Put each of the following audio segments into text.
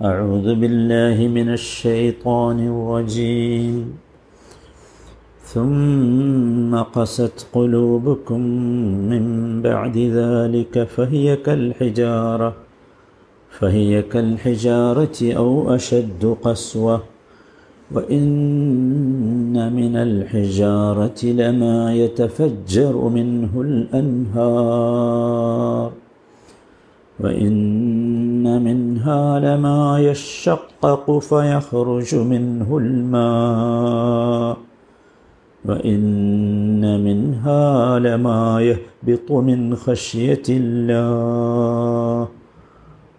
أعوذ بالله من الشيطان الرجيم. ثم قست قلوبكم من بعد ذلك فهي كالحجارة فهي كالحجارة أو أشد قسوة وإن من الحجارة لما يتفجر منه الأنهار وإن منها لما يشقق فيخرج منه الماء وإن منها لما يهبط من خشية الله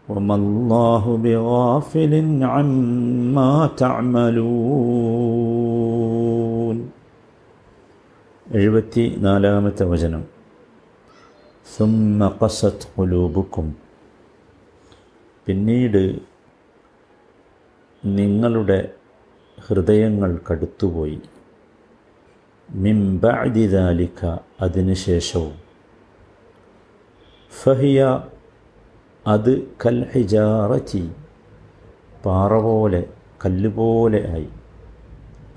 وما الله بغافل عما تعملون എഴുപത്തി നാലാമത്തെ വചനം സുമ്മ കസത്ത് കുലൂബുക്കും പിന്നീട് നിങ്ങളുടെ ഹൃദയങ്ങൾ കടുത്തുപോയി. മിംബഅദിദാലിക്ക അതിനുശേഷവും ഫഹിയ അത് കൽ ഹിജാററ്റി പാറ പോലെ കല്ലുപോലെ ആയി.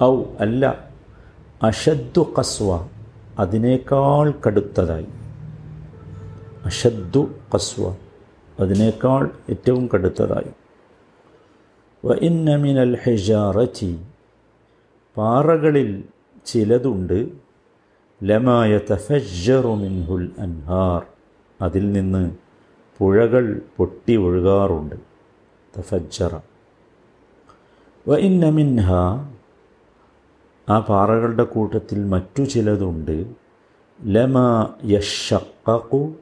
ഔ അല്ല അഷദ്ദു കസ്വ അതിനേക്കാൾ കടുത്തതായി. അഷദ്ദു കസ്വ അതിനേക്കാൾ ഏറ്റവും കടുത്തതായി. വ ഇന്നമിനൽ ഹെജാറച്ചി പാറകളിൽ ചിലതുണ്ട്. ലമായ തഫജറുമിൻഹുൽ അൻഹാർ അതിൽ നിന്ന് പുഴകൾ പൊട്ടി ഒഴുകാറുണ്ട്. തഫജ്ജറ. വ ഇന്നമിൻഹ ആ പാറകളുടെ കൂട്ടത്തിൽ മറ്റു ചിലതുണ്ട്. ലമ യഷക്കു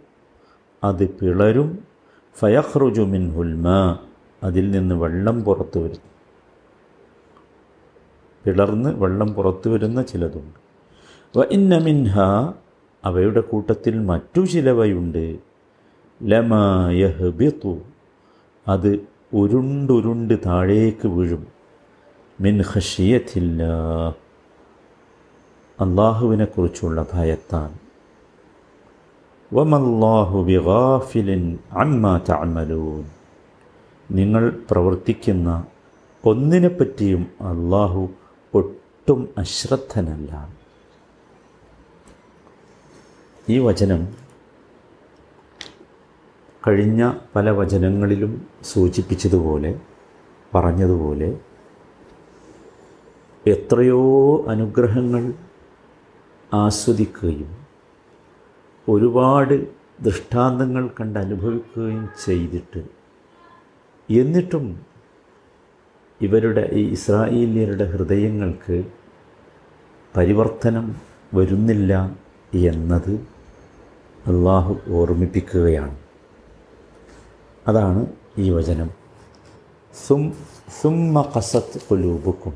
അത് പിളരും ഫയഹ്റുജു മിൻഹുൽമ അതിൽ നിന്ന് വെള്ളം പുറത്തു വരും പിളർന്ന് വെള്ളം പുറത്തു വരുന്ന ചിലതുണ്ട്. വ ഇന്ന മിൻഹ. അവയുടെ കൂട്ടത്തിൽ മറ്റു ചിലവയുണ്ട്. ലമ യഹ്ബിത്തു അത് ഉരുണ്ടുരുണ്ട് താഴേക്ക് വീഴും. മിൻ ഹഷിയത്തില്ല അള്ളാഹുവിനെക്കുറിച്ചുള്ള ഭയത്താൻ. വമല്ലാഹു ബിഗാഫിലിൻ അമ്മ തഅമലൂൻ. നിങ്ങൾ പ്രവർത്തിക്കുന്ന ഒന്നിനെപ്പറ്റിയും അള്ളാഹു ഒട്ടും അശ്രദ്ധനല്ല. ഈ വചനം കഴിഞ്ഞ പല വചനങ്ങളിലും സൂചിപ്പിച്ചതുപോലെ പറഞ്ഞതുപോലെ എത്രയോ അനുഗ്രഹങ്ങൾ ആസ്വദിക്കുകയും ഒരുപാട് ദൃഷ്ടാന്തങ്ങൾ കണ്ട് അനുഭവിക്കുകയും ചെയ്തിട്ട് എന്നിട്ടും ഇവരുടെ ഈ ഇസ്രായേലിയരുടെ ഹൃദയങ്ങൾക്ക് പരിവർത്തനം വരുന്നില്ല എന്നത് അള്ളാഹു ഓർമ്മിപ്പിക്കുകയാണ്. അതാണ് ഈ വചനം. സും സുമ്മ കസത്ത് കൊലൂബുക്കും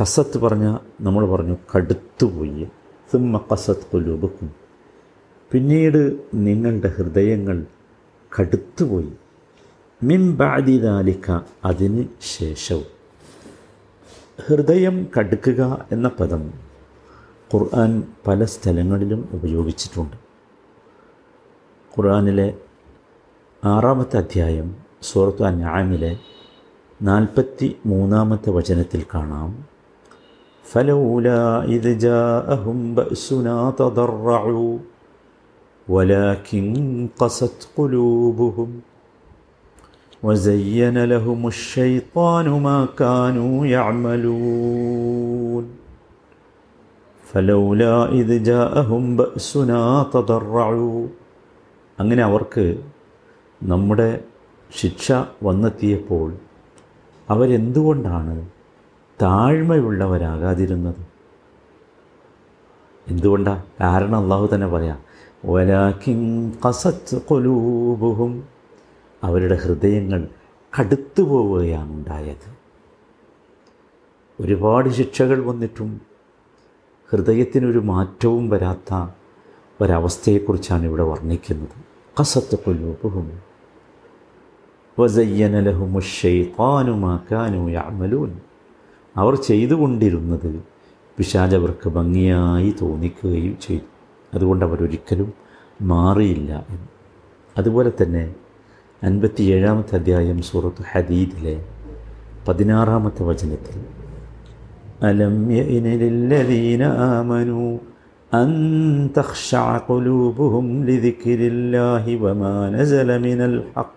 കസത്ത് പറഞ്ഞാൽ നമ്മൾ പറഞ്ഞു കടുത്തുപോയി. സുമ്മ കസത്ത് കൊലൂബുക്കും പിന്നീട് നിങ്ങളുടെ ഹൃദയങ്ങൾ കടുത്തുപോയി. മിംബാദിതാലിക്ക അതിന് ശേഷവും ഹൃദയം കടുക്കുക എന്ന പദം ഖുർആൻ പല സ്ഥലങ്ങളിലും ഉപയോഗിച്ചിട്ടുണ്ട്. ഖുർആനിലെ ആറാമത്തെ അധ്യായം സൂറത്ത് അനാമിലെ നാൽപ്പത്തി മൂന്നാമത്തെ വചനത്തിൽ കാണാം. ഫലൂല ഇത് ജാ അഹും ബസുനാ ولكن قست قلوبهم وزين لهم الشيطان ما كانوا يعملون فلولا إذ جاءهم بأسنا تضرعوا അങ്ങനെ അവർക്ക് നമ്മുടെ ശിക്ഷ വന്നെത്തിയപ്പോൾ അവരെന്തുകൊണ്ടാണ് താഴ്മയുള്ളവരാകാതിരുന്നത് എന്തുകൊണ്ടാ കാരണം അള്ളാഹു തന്നെ പറയാം കൊലൂബുഹും അവരുടെ ഹൃദയങ്ങൾ കടുത്തു പോവുകയാണ് ഉണ്ടായത്. ഒരുപാട് ശിക്ഷകൾ വന്നിട്ടും ഹൃദയത്തിനൊരു മാറ്റവും വരാത്ത ഒരവസ്ഥയെക്കുറിച്ചാണ് ഇവിടെ വർണിക്കുന്നത്. കസത്ത് യാമലൂൻ അവർ ചെയ്തുകൊണ്ടിരുന്നത് പിശാജ് അവർക്ക് ഭംഗിയായി തോന്നിക്കുകയും ചെയ്തു. അതുകൊണ്ട് അവരൊരിക്കലും മാറിയില്ല എന്ന് അതുപോലെ തന്നെ അൻപത്തിയേഴാമത്തെ അധ്യായം സൂറത്ത് ഹദീദിലെ പതിനാറാമത്തെ വചനത്തിൽ അലം യഇന ലില്ലദീന ആമനു അൻ തഖ്ശഅ ഖുലൂബുഹും ലിദിക്രില്ലാഹി വമാ നസല മിനൽ ഹഖ്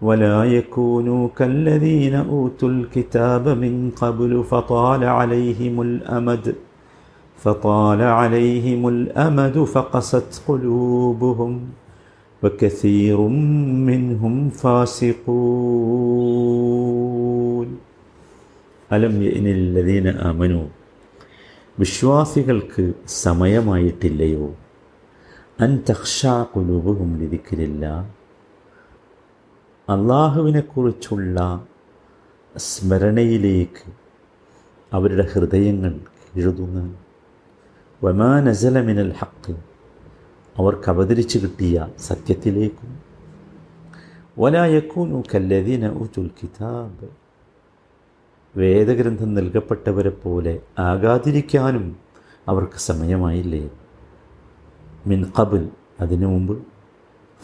ولا يكونوا كالذين أوتوا الكتاب من قبل فطال عليهم الأمد فطال عليهم الأمد فقست قلوبهم وكثير منهم فاسقون അലം യഇനില്ലദീന ആമനു വിശ്വാസികൾക്ക് സമയമായിട്ടില്ലയോ അൻ തഖ്ഷാ കുലൂബുഹും ലിദിക്രില്ല അള്ളാഹുവിനെക്കുറിച്ചുള്ള സ്മരണയിലേക്ക് അവരുടെ ഹൃദയങ്ങൾ കീഴുതുങ്ങാൻ വമാ നസല മിനൽ ഹക്ക് അവർക്ക് അവതരിച്ചു കിട്ടിയ സത്യത്തിലേക്കും വലായക്കൂനു കല്ലദീന ഉജുൽ കിതാബ്. വേദഗ്രന്ഥം നൽകപ്പെട്ടവരെ പോലെ ആകാതിരിക്കാനും അവർക്ക് സമയമായില്ലേ? മിൻ കബിൽ അതിനു മുമ്പ്.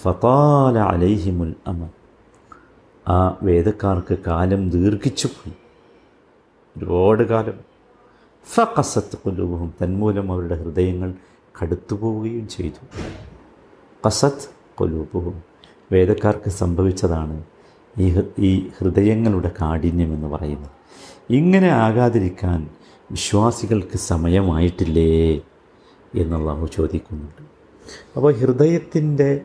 ഫതാല അലൈഹിമുൽ അമർ ആ വേദക്കാർക്ക് കാലം ദീർഘിച്ചു പോയി ഒരുപാട് കാലം. ഫസത്ത് കൊല്ലുവും തന്മൂലം അവരുടെ ഹൃദയങ്ങൾ കടുത്തുപോവുകയും ചെയ്തു. കസത്ത് കൊലൂപവും വേദക്കാർക്ക് സംഭവിച്ചതാണ് ഈ ഈ ഹൃദയങ്ങളുടെ കാഠിന്യം എന്ന് പറയുന്നത്. ഇങ്ങനെ ആകാതിരിക്കാൻ വിശ്വാസികൾക്ക് സമയമായിട്ടില്ലേ എന്നുള്ളാഹു ചോദിക്കുന്നുണ്ട്. അപ്പോൾ ഹൃദയത്തിന്റെ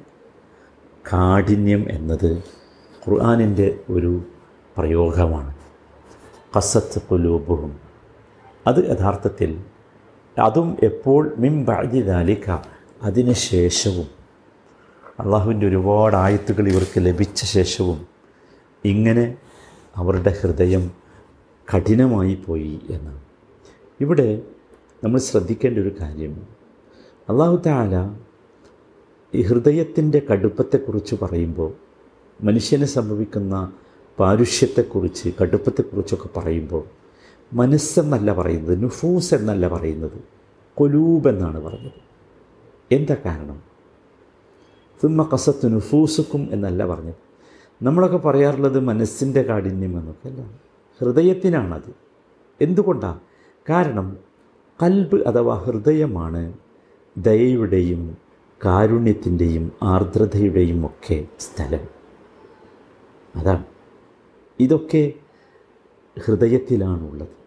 കാഠിന്യം എന്നത് ഖുർആാനിന്റെ ഒരു പ്രയോഗമാണ്. കസത്ത് കുലൂബുഹും അത് യഥാർത്ഥത്തിൽ അതും എപ്പോൾ മിം ബാധ്യതാലിക്ക അതിന് ശേഷവും. അള്ളാഹുവിന്റെ ഒരുപാട് ആയത്തുകൾ ഇവർക്ക് ലഭിച്ച ശേഷവും ഇങ്ങനെ അവരുടെ ഹൃദയം കഠിനമായി പോയി എന്നാണ്. ഇവിടെ നമ്മൾ ശ്രദ്ധിക്കേണ്ട ഒരു കാര്യം അള്ളാഹു താല ഈ ഹൃദയത്തിന്റെ കടുപ്പത്തെക്കുറിച്ച് പറയുമ്പോൾ മനുഷ്യന് സംഭവിക്കുന്ന പാരുഷ്യത്തെക്കുറിച്ച് കടുപ്പത്തെക്കുറിച്ചൊക്കെ പറയുമ്പോൾ മനസ്സെന്നല്ല പറയുന്നത് നുഫൂസ് എന്നല്ല പറയുന്നത് കൊലൂബ് എന്നാണ് പറഞ്ഞത്. എന്താ കാരണം? സുമ്മ കസത്ത് നുഫൂസുക്കും എന്നല്ല പറഞ്ഞത്. നമ്മളൊക്കെ പറയാറുള്ളത് മനസ്സിന്റെ കാഠിന്യം എന്നൊക്കെ അല്ല. ഹൃദയത്തിനാണത്. എന്തുകൊണ്ടാണ് കാരണം കൽബ് അഥവാ ഹൃദയമാണ് ദയയുടെയും കാരുണ്യത്തിന്റെയും ആർദ്രതയുടെയും ഒക്കെ സ്ഥലം. അതാണ്. ഇതൊക്കെ ഹൃദയത്തിലാണുള്ളത്.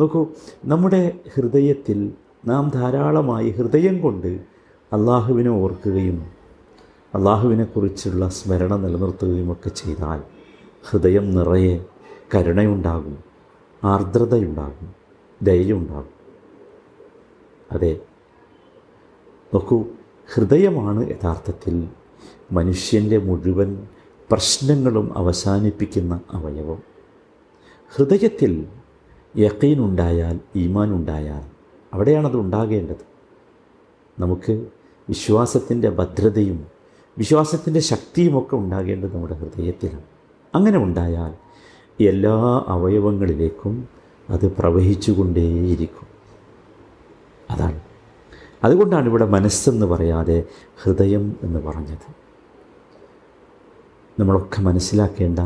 നോക്കൂ നമ്മുടെ ഹൃദയത്തിൽ നാം ധാരാളമായി ഹൃദയം കൊണ്ട് അള്ളാഹുവിനെ ഓർക്കുകയും അള്ളാഹുവിനെക്കുറിച്ചുള്ള സ്മരണ നിലനിർത്തുകയും ഒക്കെ ചെയ്താൽ ഹൃദയം നിറയെ കരുണയുണ്ടാകും ആർദ്രതയുണ്ടാകും ദയുണ്ടാകും അതെ നോക്കൂ ഹൃദയമാണ് യഥാർത്ഥത്തിൽ മനുഷ്യന്റെ മുഴുവൻ പ്രശ്നങ്ങളും അവസാനിപ്പിക്കുന്ന അവയവം. ഹൃദയത്തിൽ യക്കീനുണ്ടായാൽ ഈമാൻ ഉണ്ടായാൽ അവിടെയാണത് ഉണ്ടാകേണ്ടത്. നമുക്ക് വിശ്വാസത്തിന്റെ ഭദ്രതയും വിശ്വാസത്തിന്റെ ശക്തിയുമൊക്കെ ഉണ്ടാകേണ്ടത് നമ്മുടെ ഹൃദയത്തിലാണ്. അങ്ങനെ ഉണ്ടായാൽ എല്ലാ അവയവങ്ങളിലേക്കും അത് പ്രവഹിച്ചുകൊണ്ടേയിരിക്കും. അതാണ്. അതുകൊണ്ടാണ് ഇവിടെ മനസ്സെന്ന് പറയാതെ ഹൃദയം എന്ന് പറഞ്ഞത്. നമ്മളൊക്കെ മനസ്സിലാക്കേണ്ട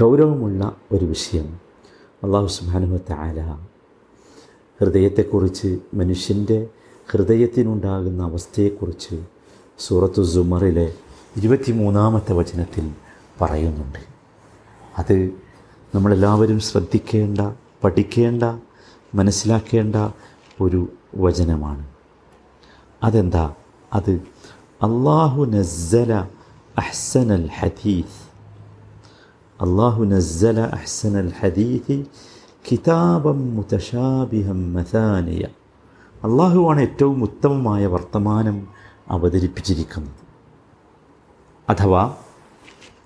ഗൗരവമുള്ള ഒരു വിഷയം അള്ളാഹു സുബാനുവത്തായാല ഹൃദയത്തെക്കുറിച്ച് മനുഷ്യന്റെ ഹൃദയത്തിനുണ്ടാകുന്ന അവസ്ഥയെക്കുറിച്ച് സൂറത്തു സുമറിലെ ഇരുപത്തിമൂന്നാമത്തെ വചനത്തിൽ പറയുന്നുണ്ട്. അത് നമ്മളെല്ലാവരും ശ്രദ്ധിക്കേണ്ട പഠിക്കേണ്ട മനസ്സിലാക്കേണ്ട ഒരു വചനമാണ്. അതെന്താ? അത് അള്ളാഹു നസ്സല അഹ്സനൽ ഹദീസ്. അള്ളാഹു നസ്സല അഹ്സനൽ ഹദീസ് കിതാബം മുതശാബിഹം മഥാനിയ അള്ളാഹുവാണ് ഏറ്റവും ഉത്തമമായ വർത്തമാനം അവതരിപ്പിച്ചിരിക്കുന്നത്. അഥവാ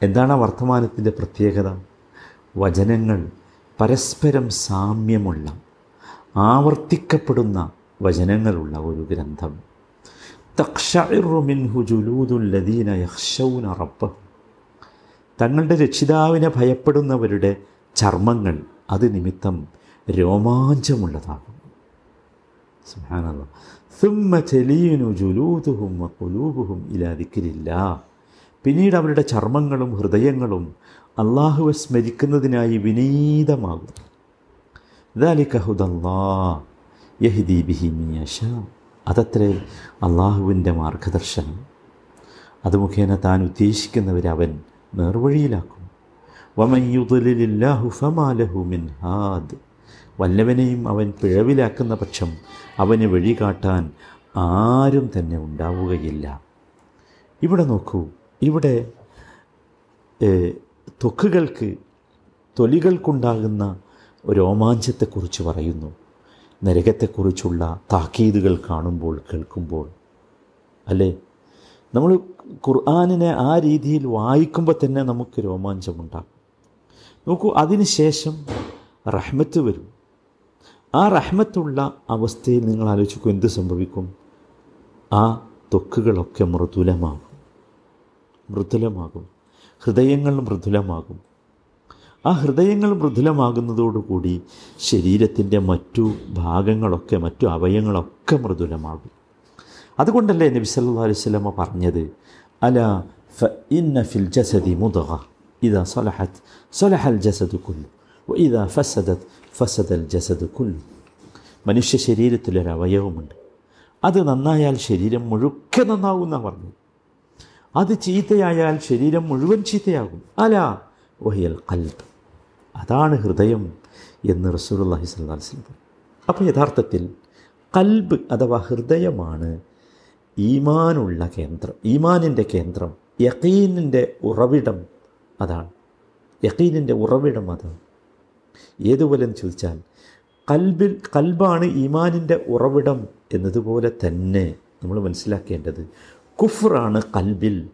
എന്താണ് ആ വർത്തമാനത്തിന്റെ പ്രത്യേകത? വചനങ്ങൾ പരസ്പരം സാമ്യമുള്ള ആവർത്തിക്കപ്പെടുന്ന വചനങ്ങളുള്ള ഒരു ഗ്രന്ഥം. തക്ഷമിൻഹു ജുലൂദുല്ലദീന യഹ്ഷൗന റബ്ബ തങ്ങളുടെ രക്ഷിതാവിനെ ഭയപ്പെടുന്നവരുടെ ചർമ്മങ്ങൾ അത് നിമിത്തം രോമാഞ്ചമുള്ളതാകും സുഹാനല്ല പിന്നീട് അവരുടെ ചർമ്മങ്ങളും ഹൃദയങ്ങളും അള്ളാഹുവെ സ്മരിക്കുന്നതിനായി വിനീതമാകും. അതത്രേ അള്ളാഹുവിന്റെ മാർഗദർശനം. അത് മുഖേന താൻ ഉദ്ദേശിക്കുന്നവരെ അവൻ നേർവഴിയിലാക്കും. വമയ്യുദലില്ലാഹു ഫമാലഹു മിൻ ഹാദ്. വല്ലവനെയും അവൻ പിഴവിലാക്കുന്ന പക്ഷം അവന് വഴി കാട്ടാൻ ആരും തന്നെ ഉണ്ടാവുകയില്ല. ഇവിടെ നോക്കൂ ഇവിടെ തൊക്കുകൾക്ക് തൊലികൾക്കുണ്ടാകുന്ന രോമാഞ്ചത്തെക്കുറിച്ച് പറയുന്നു. നരകത്തെക്കുറിച്ചുള്ള താക്കീതുകൾ കാണുമ്പോൾ കേൾക്കുമ്പോൾ അല്ലേ? നമ്മൾ ഖുർആാനിനെ ആ രീതിയിൽ വായിക്കുമ്പോൾ തന്നെ നമുക്ക് രോമാഞ്ചമുണ്ടാകും നോക്കൂ അതിനുശേഷം റഹ്മത്ത് വരും. ആ റഹ്മത്തുള്ള അവസ്ഥയിൽ നിങ്ങൾ ആലോചിക്കും എന്ത് സംഭവിക്കും? ആ തൊക്കുകളൊക്കെ മൃദുലമാകും. മൃദുലമാകും. ഹൃദയങ്ങൾ മൃദുലമാകും. ആ ഹൃദയങ്ങൾ മൃദുലമാകുന്നതോടുകൂടി ശരീരത്തിന്റെ മറ്റു ഭാഗങ്ങളൊക്കെ മറ്റു അവയങ്ങളൊക്കെ മൃദുലമാകും. അതുകൊണ്ടല്ലേ നബി സല്ലാ അലൈഹി സ്വലമ പറഞ്ഞത്? അല ഫ ഫിൽ ജസദി മുതക ഇതാ സൊലഹത്ത് സൊലഹൽ ജസദ് കുല്ലു ഇതാ ഫസദത്ത് ഫസദത് ഫസദൽ ജസദ് കുല്ലു. മനുഷ്യ ശരീരത്തിലൊരവയവമുണ്ട് അത് നന്നായാൽ ശരീരം മുഴുക്കെ നന്നാവുമെന്നാണ് പറഞ്ഞത്. അത് ചീത്തയായാൽ ശരീരം മുഴുവൻ ചീത്തയാകും. അല വഹിയൽ കൽബ് അതാണ് ഹൃദയം എന്ന് റസൂലുള്ളാഹി അള്ളാഹി അലൈഹി വസല്ലം അപ്പോൾ യഥാർത്ഥത്തിൽ കൽബ് അഥവാ ഹൃദയമാണ് ഈമാനുള്ള കേന്ദ്രം ഈമാനിന്റെ കേന്ദ്രം യക്കീനിന്റെ ഉറവിടം അതാണ്. യക്കീനിന്റെ ഉറവിടം അത്. ഏതുപോലെ ചോദിച്ചാൽ കൽബിൽ കൽബാണ് ഈമാനിന്റെ ഉറവിടം എന്നതുപോലെ തന്നെ നമ്മൾ മനസ്സിലാക്കേണ്ടത് കുഫറാണ് കൽബിൽ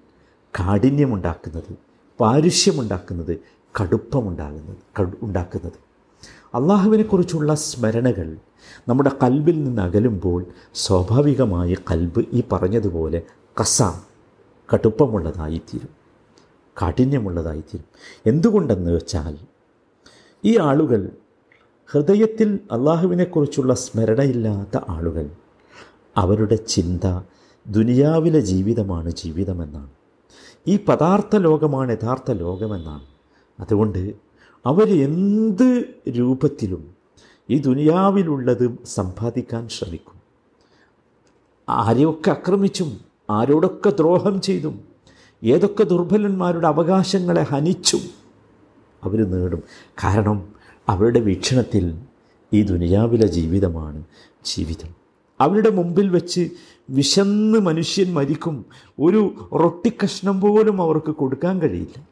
കാഠിന്യമുണ്ടാക്കുന്നത് പാരുഷ്യമുണ്ടാക്കുന്നത് കടുപ്പമുണ്ടാകുന്നത് കടു ഉണ്ടാക്കുന്നത്. അള്ളാഹുവിനെക്കുറിച്ചുള്ള സ്മരണകൾ നമ്മുടെ കൽബിൽ നിന്ന് അകലുമ്പോൾ സ്വാഭാവികമായി കൽബ് ഈ പറഞ്ഞതുപോലെ കസ കടുപ്പമുള്ളതായിത്തീരും കാഠിന്യമുള്ളതായിത്തീരും. എന്തുകൊണ്ടെന്ന് വെച്ചാൽ ഈ ആളുകൾ ഹൃദയത്തിൽ അള്ളാഹുവിനെക്കുറിച്ചുള്ള സ്മരണയില്ലാത്ത ആളുകൾ. അവരുടെ ചിന്ത ദുനിയാവിലെ ജീവിതമാണ് ജീവിതമെന്നാണ്. ഈ പദാർത്ഥ ലോകമാണ് യഥാർത്ഥ ലോകമെന്നാണ്. അതുകൊണ്ട് അവർ എന്ത് രൂപത്തിലും ഈ ദുനിയാവിലുള്ളതും സമ്പാദിക്കാൻ ശ്രമിക്കും. ആരെയൊക്കെ ആക്രമിച്ചും ആരോടൊക്കെ ദ്രോഹം ചെയ്തും ഏതൊക്കെ ദുർബലന്മാരുടെ അവകാശങ്ങളെ ഹനിച്ചും അവർ നേടും. കാരണം അവരുടെ വീക്ഷണത്തിൽ ഈ ദുനിയാവിലെ ജീവിതമാണ് ജീവിതം. അവരുടെ മുമ്പിൽ വെച്ച് വിശന്ന് മനുഷ്യൻ മരിക്കും ഒരു റൊട്ടിക്കഷ്ണം പോലും അവർക്ക് കൊടുക്കാൻ കഴിയില്ല.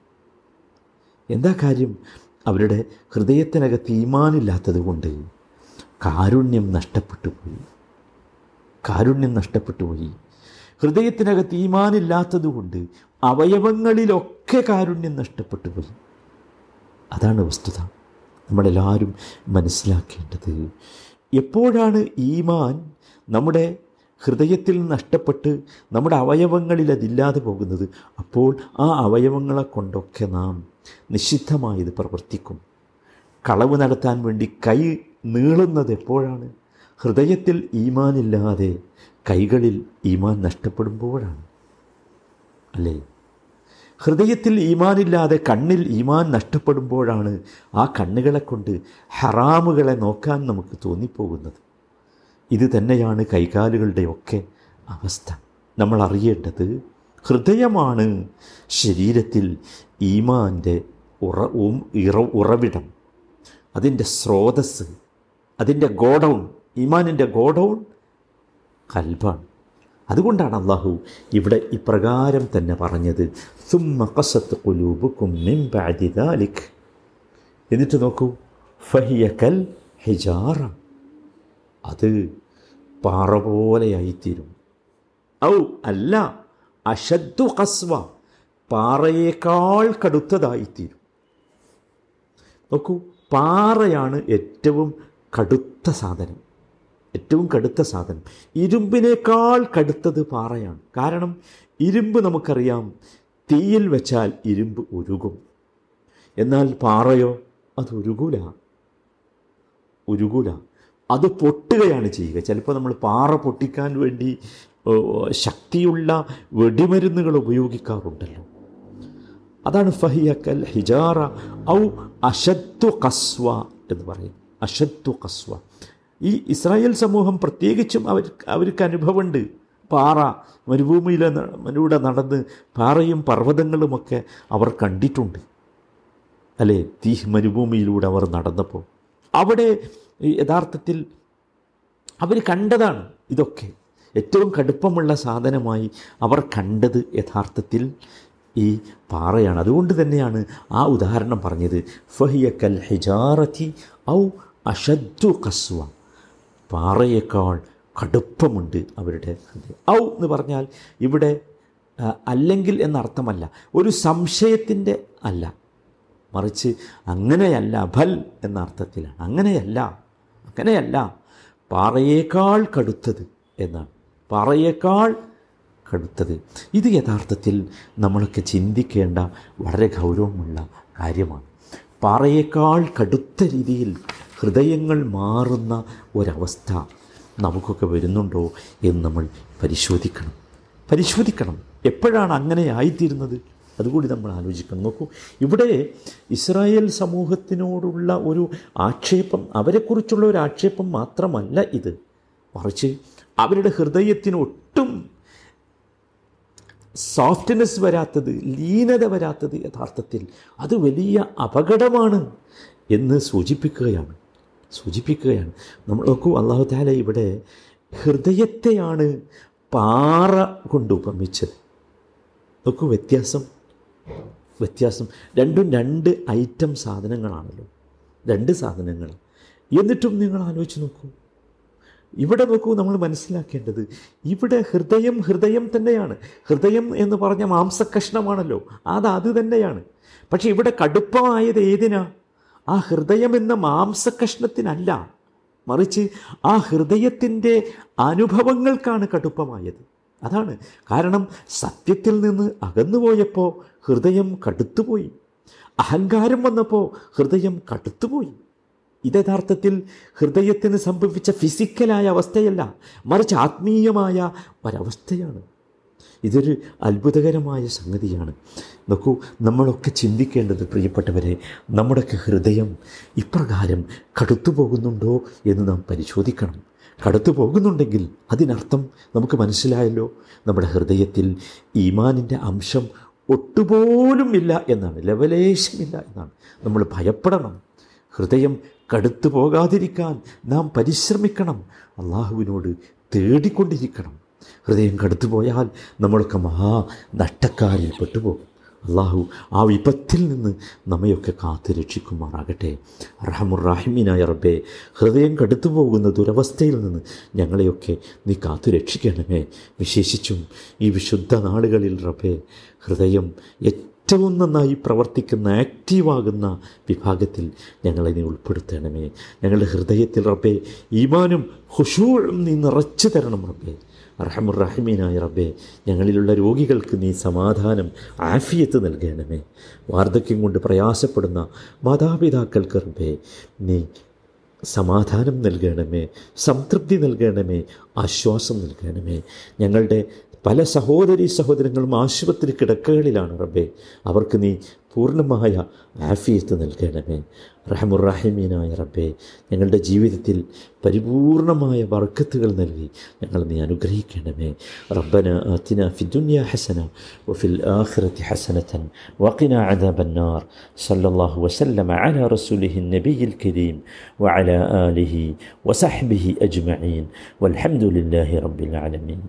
എന്താ കാര്യം? അവരുടെ ഹൃദയത്തിനകത്ത് ഈമാനില്ലാത്തത് കൊണ്ട് കാരുണ്യം നഷ്ടപ്പെട്ടു പോയി. കാരുണ്യം നഷ്ടപ്പെട്ടു പോയി. ഹൃദയത്തിനകത്ത് ഈമാനില്ലാത്തത് കൊണ്ട് അവയവങ്ങളിലൊക്കെ കാരുണ്യം നഷ്ടപ്പെട്ടു പോയി. അതാണ് വസ്തുത. നമ്മളെല്ലാവരും മനസ്സിലാക്കേണ്ടത് എപ്പോഴാണ് ഈമാൻ നമ്മുടെ ഹൃദയത്തിൽ നഷ്ടപ്പെട്ട് നമ്മുടെ അവയവങ്ങളിൽ അതില്ലാതെ പോകുന്നത്. അപ്പോൾ ആ അവയവങ്ങളെ കൊണ്ടൊക്കെ നാം നിഷിദ്ധമായത് പ്രവർത്തിക്കും. കളവ് നടത്താൻ വേണ്ടി കൈ നീളുന്നത് എപ്പോഴാണ്? ഹൃദയത്തിൽ ഈമാനില്ലാതെ കൈകളിൽ ഈമാൻ നഷ്ടപ്പെടുമ്പോഴാണ്. അല്ലേ? ഹൃദയത്തിൽ ഈമാനില്ലാതെ കണ്ണിൽ ഈമാൻ നഷ്ടപ്പെടുമ്പോഴാണ് ആ കണ്ണുകളെ കൊണ്ട് ഹറാമുകളെ നോക്കാൻ നമുക്ക് തോന്നിപ്പോകുന്നത്. ഇത് തന്നെയാണ് കൈകാലുകളുടെയൊക്കെ അവസ്ഥ. നമ്മൾ അറിയേണ്ടത് ഹൃദയമാണ് ശരീരത്തിൽ ഈമാന്റെ ഉറ ഇറ ഉറവിടം. അതിന്റെ സ്രോതസ് അതിന്റെ ഗോഡൗൺ ഈമാനിന്റെ ഗോഡൗൺ കൽബാണ്. അതുകൊണ്ടാണ് അള്ളാഹു ഇവിടെ ഇപ്രകാരം തന്നെ പറഞ്ഞത് സുമ്മ കസത്ത് കുലൂബുക്കും എന്നിട്ട് നോക്കൂ ഫഹിയ കൽ ഹിജാറ. അത് പാറ പോലെയായിത്തീരും ഔ അല്ല അഷദ്ദു കസ്വ പാറയേക്കാൾ കടുത്തതായിത്തീരും. നോക്കൂ പാറയാണ് ഏറ്റവും കടുത്ത സാധനം. ഏറ്റവും കടുത്ത സാധനം. ഇരുമ്പിനേക്കാൾ കടുത്തത് പാറയാണ്. കാരണം ഇരുമ്പ് നമുക്കറിയാം തീയിൽ വെച്ചാൽ ഇരുമ്പ് ഉരുകും. എന്നാൽ പാറയോ അത് ഉരുകൂല. ഉരുകൂല. അത് പൊട്ടുകയാണ് ചെയ്യുക. ചിലപ്പോൾ നമ്മൾ പാറ പൊട്ടിക്കാൻ വേണ്ടി ശക്തിയുള്ള വെടിമരുന്നുകൾ ഉപയോഗിക്കാറുണ്ടല്ലോ. അതാണ് ഫഹിയക്കൽ ഹിജാറ ഔ അഷദ്ദു കസ്വ എന്ന് പറയും. അഷദ്ദു കസ്വ ഈ ഇസ്രായേൽ സമൂഹം പ്രത്യേകിച്ചും അവർ അവർക്ക് അനുഭവമുണ്ട്. പാറ മരുഭൂമിയിലെ മനുവിടെ നടന്ന് പാറയും പർവതങ്ങളുമൊക്കെ അവർ കണ്ടിട്ടുണ്ട്. അല്ലേ? തീ മരുഭൂമിയിലൂടെ അവർ നടന്നപ്പോൾ. അവിടെ യഥാർത്ഥത്തിൽ അവർ കണ്ടതാണ് ഇതൊക്കെ. ഏറ്റവും കടുപ്പമുള്ള സാധനമായി അവർ കണ്ടത് യഥാർത്ഥത്തിൽ ഈ പാറയാണ്. അതുകൊണ്ട് തന്നെയാണ് ആ ഉദാഹരണം പറഞ്ഞത്. ഫഹിയ കൽ ഹിജാറത്തി ഔ അഷദ്ദു കസ്വ. പാറയേക്കാൾ കടുപ്പമുണ്ട് അവരുടെ ഔ എന്ന് പറഞ്ഞാൽ ഇവിടെ അല്ലെങ്കിൽ എന്നർത്ഥമല്ല ഒരു സംശയത്തിന്റെ അല്ല. മറിച്ച് അങ്ങനെയല്ല ഭൽ എന്ന അർത്ഥത്തിലാണ് അങ്ങനെയല്ല. അങ്ങനെയല്ല. പാറയേക്കാൾ കടുത്തത് എന്നാണ്. പാറയേക്കാൾ കടുത്തത്. ഇത് യഥാർത്ഥത്തിൽ നമ്മളൊക്കെ ചിന്തിക്കേണ്ട വളരെ ഗൗരവമുള്ള കാര്യമാണ്. പാറയേക്കാൾ കടുത്ത രീതിയിൽ ഹൃദയങ്ങൾ മാറുന്ന ഒരവസ്ഥ നമുക്കൊക്കെ വരുന്നുണ്ടോ എന്ന് നമ്മൾ പരിശോധിക്കണം. പരിശോധിക്കണം. എപ്പോഴാണ് അങ്ങനെ ആയിത്തീരുന്നത്? അതുകൂടി നമ്മൾ ആലോചിക്കണം. നോക്കൂ ഇവിടെ ഇസ്രായേൽ സമൂഹത്തിനോടുള്ള ഒരു ആക്ഷേപം അവരെക്കുറിച്ചുള്ള ഒരു ആക്ഷേപം മാത്രമല്ല ഇത്. മറിച്ച് അവരുടെ ഹൃദയത്തിന് ഒട്ടും സോഫ്റ്റ്നെസ് വരാത്തത് ലീനത വരാത്തത് യഥാർത്ഥത്തിൽ അത് വലിയ അപകടമാണ് എന്ന് സൂചിപ്പിക്കുകയാണ്. സൂചിപ്പിക്കുകയാണ്. നമ്മൾ നോക്കൂ അള്ളാഹു താല ഇവിടെ ഹൃദയത്തെയാണ് പാറ കൊണ്ട് ഉപമിച്ചത്. നോക്കൂ വ്യത്യാസം. വ്യത്യാസം. രണ്ടും രണ്ട് ഐറ്റം സാധനങ്ങളാണല്ലോ. രണ്ട് സാധനങ്ങൾ. എന്നിട്ടും നിങ്ങൾ ആലോചിച്ച് നോക്കൂ. ഇവിടെ നോക്കൂ നമ്മൾ മനസ്സിലാക്കേണ്ടത് ഇവിടെ ഹൃദയം ഹൃദയം തന്നെയാണ്. ഹൃദയം എന്ന് പറഞ്ഞ മാംസകഷ്ണമാണല്ലോ അത് അത് തന്നെയാണ്. പക്ഷേ ഇവിടെ കടുപ്പമായത് ഏതിനാ? ആ ഹൃദയം എന്ന മാംസകഷ്ണത്തിനല്ല മറിച്ച് ആ ഹൃദയത്തിന്റെ അനുഭവങ്ങൾക്കാണ് കടുപ്പമായത്. അതാണ്. കാരണം സത്യത്തിൽ നിന്ന് അകന്നുപോയപ്പോൾ ഹൃദയം കടുത്തുപോയി. അഹങ്കാരം വന്നപ്പോൾ ഹൃദയം കടുത്തുപോയി. ഇത് യഥാർത്ഥത്തിൽ ഹൃദയത്തിന് സംഭവിച്ച ഫിസിക്കലായ അവസ്ഥയല്ല മറിച്ച് ആത്മീയമായ ഒരവസ്ഥയാണ്. ഇതൊരു അത്ഭുതകരമായ സംഗതിയാണ്. നോക്കൂ നമ്മളൊക്കെ ചിന്തിക്കേണ്ടത് പ്രിയപ്പെട്ടവരെ നമ്മുടെയൊക്കെ ഹൃദയം ഇപ്രകാരം കടുത്തു പോകുന്നുണ്ടോ എന്ന് നാം പരിശോധിക്കണം. കടത്തു പോകുന്നുണ്ടെങ്കിൽ അതിനർത്ഥം നമുക്ക് മനസ്സിലായല്ലോ. നമ്മുടെ ഹൃദയത്തിൽ ഈമാനിന്റെ അംശം ഒട്ടുപോലും ഇല്ല എന്നാണ്. ലവലേശമില്ല എന്നാണ്. നമ്മൾ ഭയപ്പെടണം. ഹൃദയം കടുത്തു പോകാതിരിക്കാൻ നാം പരിശ്രമിക്കണം. അള്ളാഹുവിനോട് തേടിക്കൊണ്ടിരിക്കണം. ഹൃദയം കടുത്തു പോയാൽ നമ്മളൊക്കെ മഹാ നഷ്ടക്കാരിൽ പെട്ടുപോകും അള്ളാഹു ആ വിപത്തിൽ നിന്ന് നമ്മയൊക്കെ കാത്തു രക്ഷിക്കുമാറാകട്ടെ. റഹമുറാഹിമീനായ റബ്ബെ ഹൃദയം കടുത്തു പോകുന്ന ദുരവസ്ഥയിൽ നിന്ന് ഞങ്ങളെയൊക്കെ നീ കാത്തു രക്ഷിക്കണമേ. വിശേഷിച്ചും ഈ വിശുദ്ധ നാളുകളിൽ റബ്ബെ ഹൃദയം ഏറ്റവും നന്നായി പ്രവർത്തിക്കുന്ന ആക്റ്റീവാകുന്ന വിഭാഗത്തിൽ ഞങ്ങളെ നീ ഉൾപ്പെടുത്തണമേ. ഞങ്ങളുടെ ഹൃദയത്തിൽ റബ്ബെ ഈമാനും ഹുഷൂഴും നീ നിറച്ചു തരണം റബ്ബെ. റഹമുറഹിമീനായ റബ്ബെ ഞങ്ങളിലുള്ള രോഗികൾക്ക് നീ സമാധാനം ആഫിയത്ത് നൽകണമേ. വാർദ്ധക്യം കൊണ്ട് പ്രയാസപ്പെടുന്ന മാതാപിതാക്കൾക്ക് റബ്ബെ നീ സമാധാനം നൽകണമേ സംതൃപ്തി നൽകണമേ ആശ്വാസം നൽകണമേ. ഞങ്ങളുടെ പല സഹോദരി സഹോദരങ്ങളും ആശുപത്രി കിടക്കകളിലാണ് റബ്ബെ അവർക്ക് നീ പൂർണ്ണമായ ആഫിയത്ത് നൽകണമേ റഹമുറഹിമീനായ റബ്ബെ ഞങ്ങളുടെ ജീവിതത്തിൽ പരിപൂർണമായ വർക്കത്തുകൾ നൽകി ഞങ്ങൾ നീ അനുഗ്രഹിക്കണമേ റബ്ബന അതിന ഫിദുന്യ ഹസന ഫിൽ ആഹ്റത്തി ഹസനത്തൻ വഖിന അദാബന്നാർ സല്ലാഹു വസല്ലമ അല റസൂലിഹി നബിയിൽ കരീം വഅല ആലിഹി വസഹ്ബിഹി അജ്മഈൻ വൽഹമുല്ലാഹി റബ്ബിൽ ആലമീൻ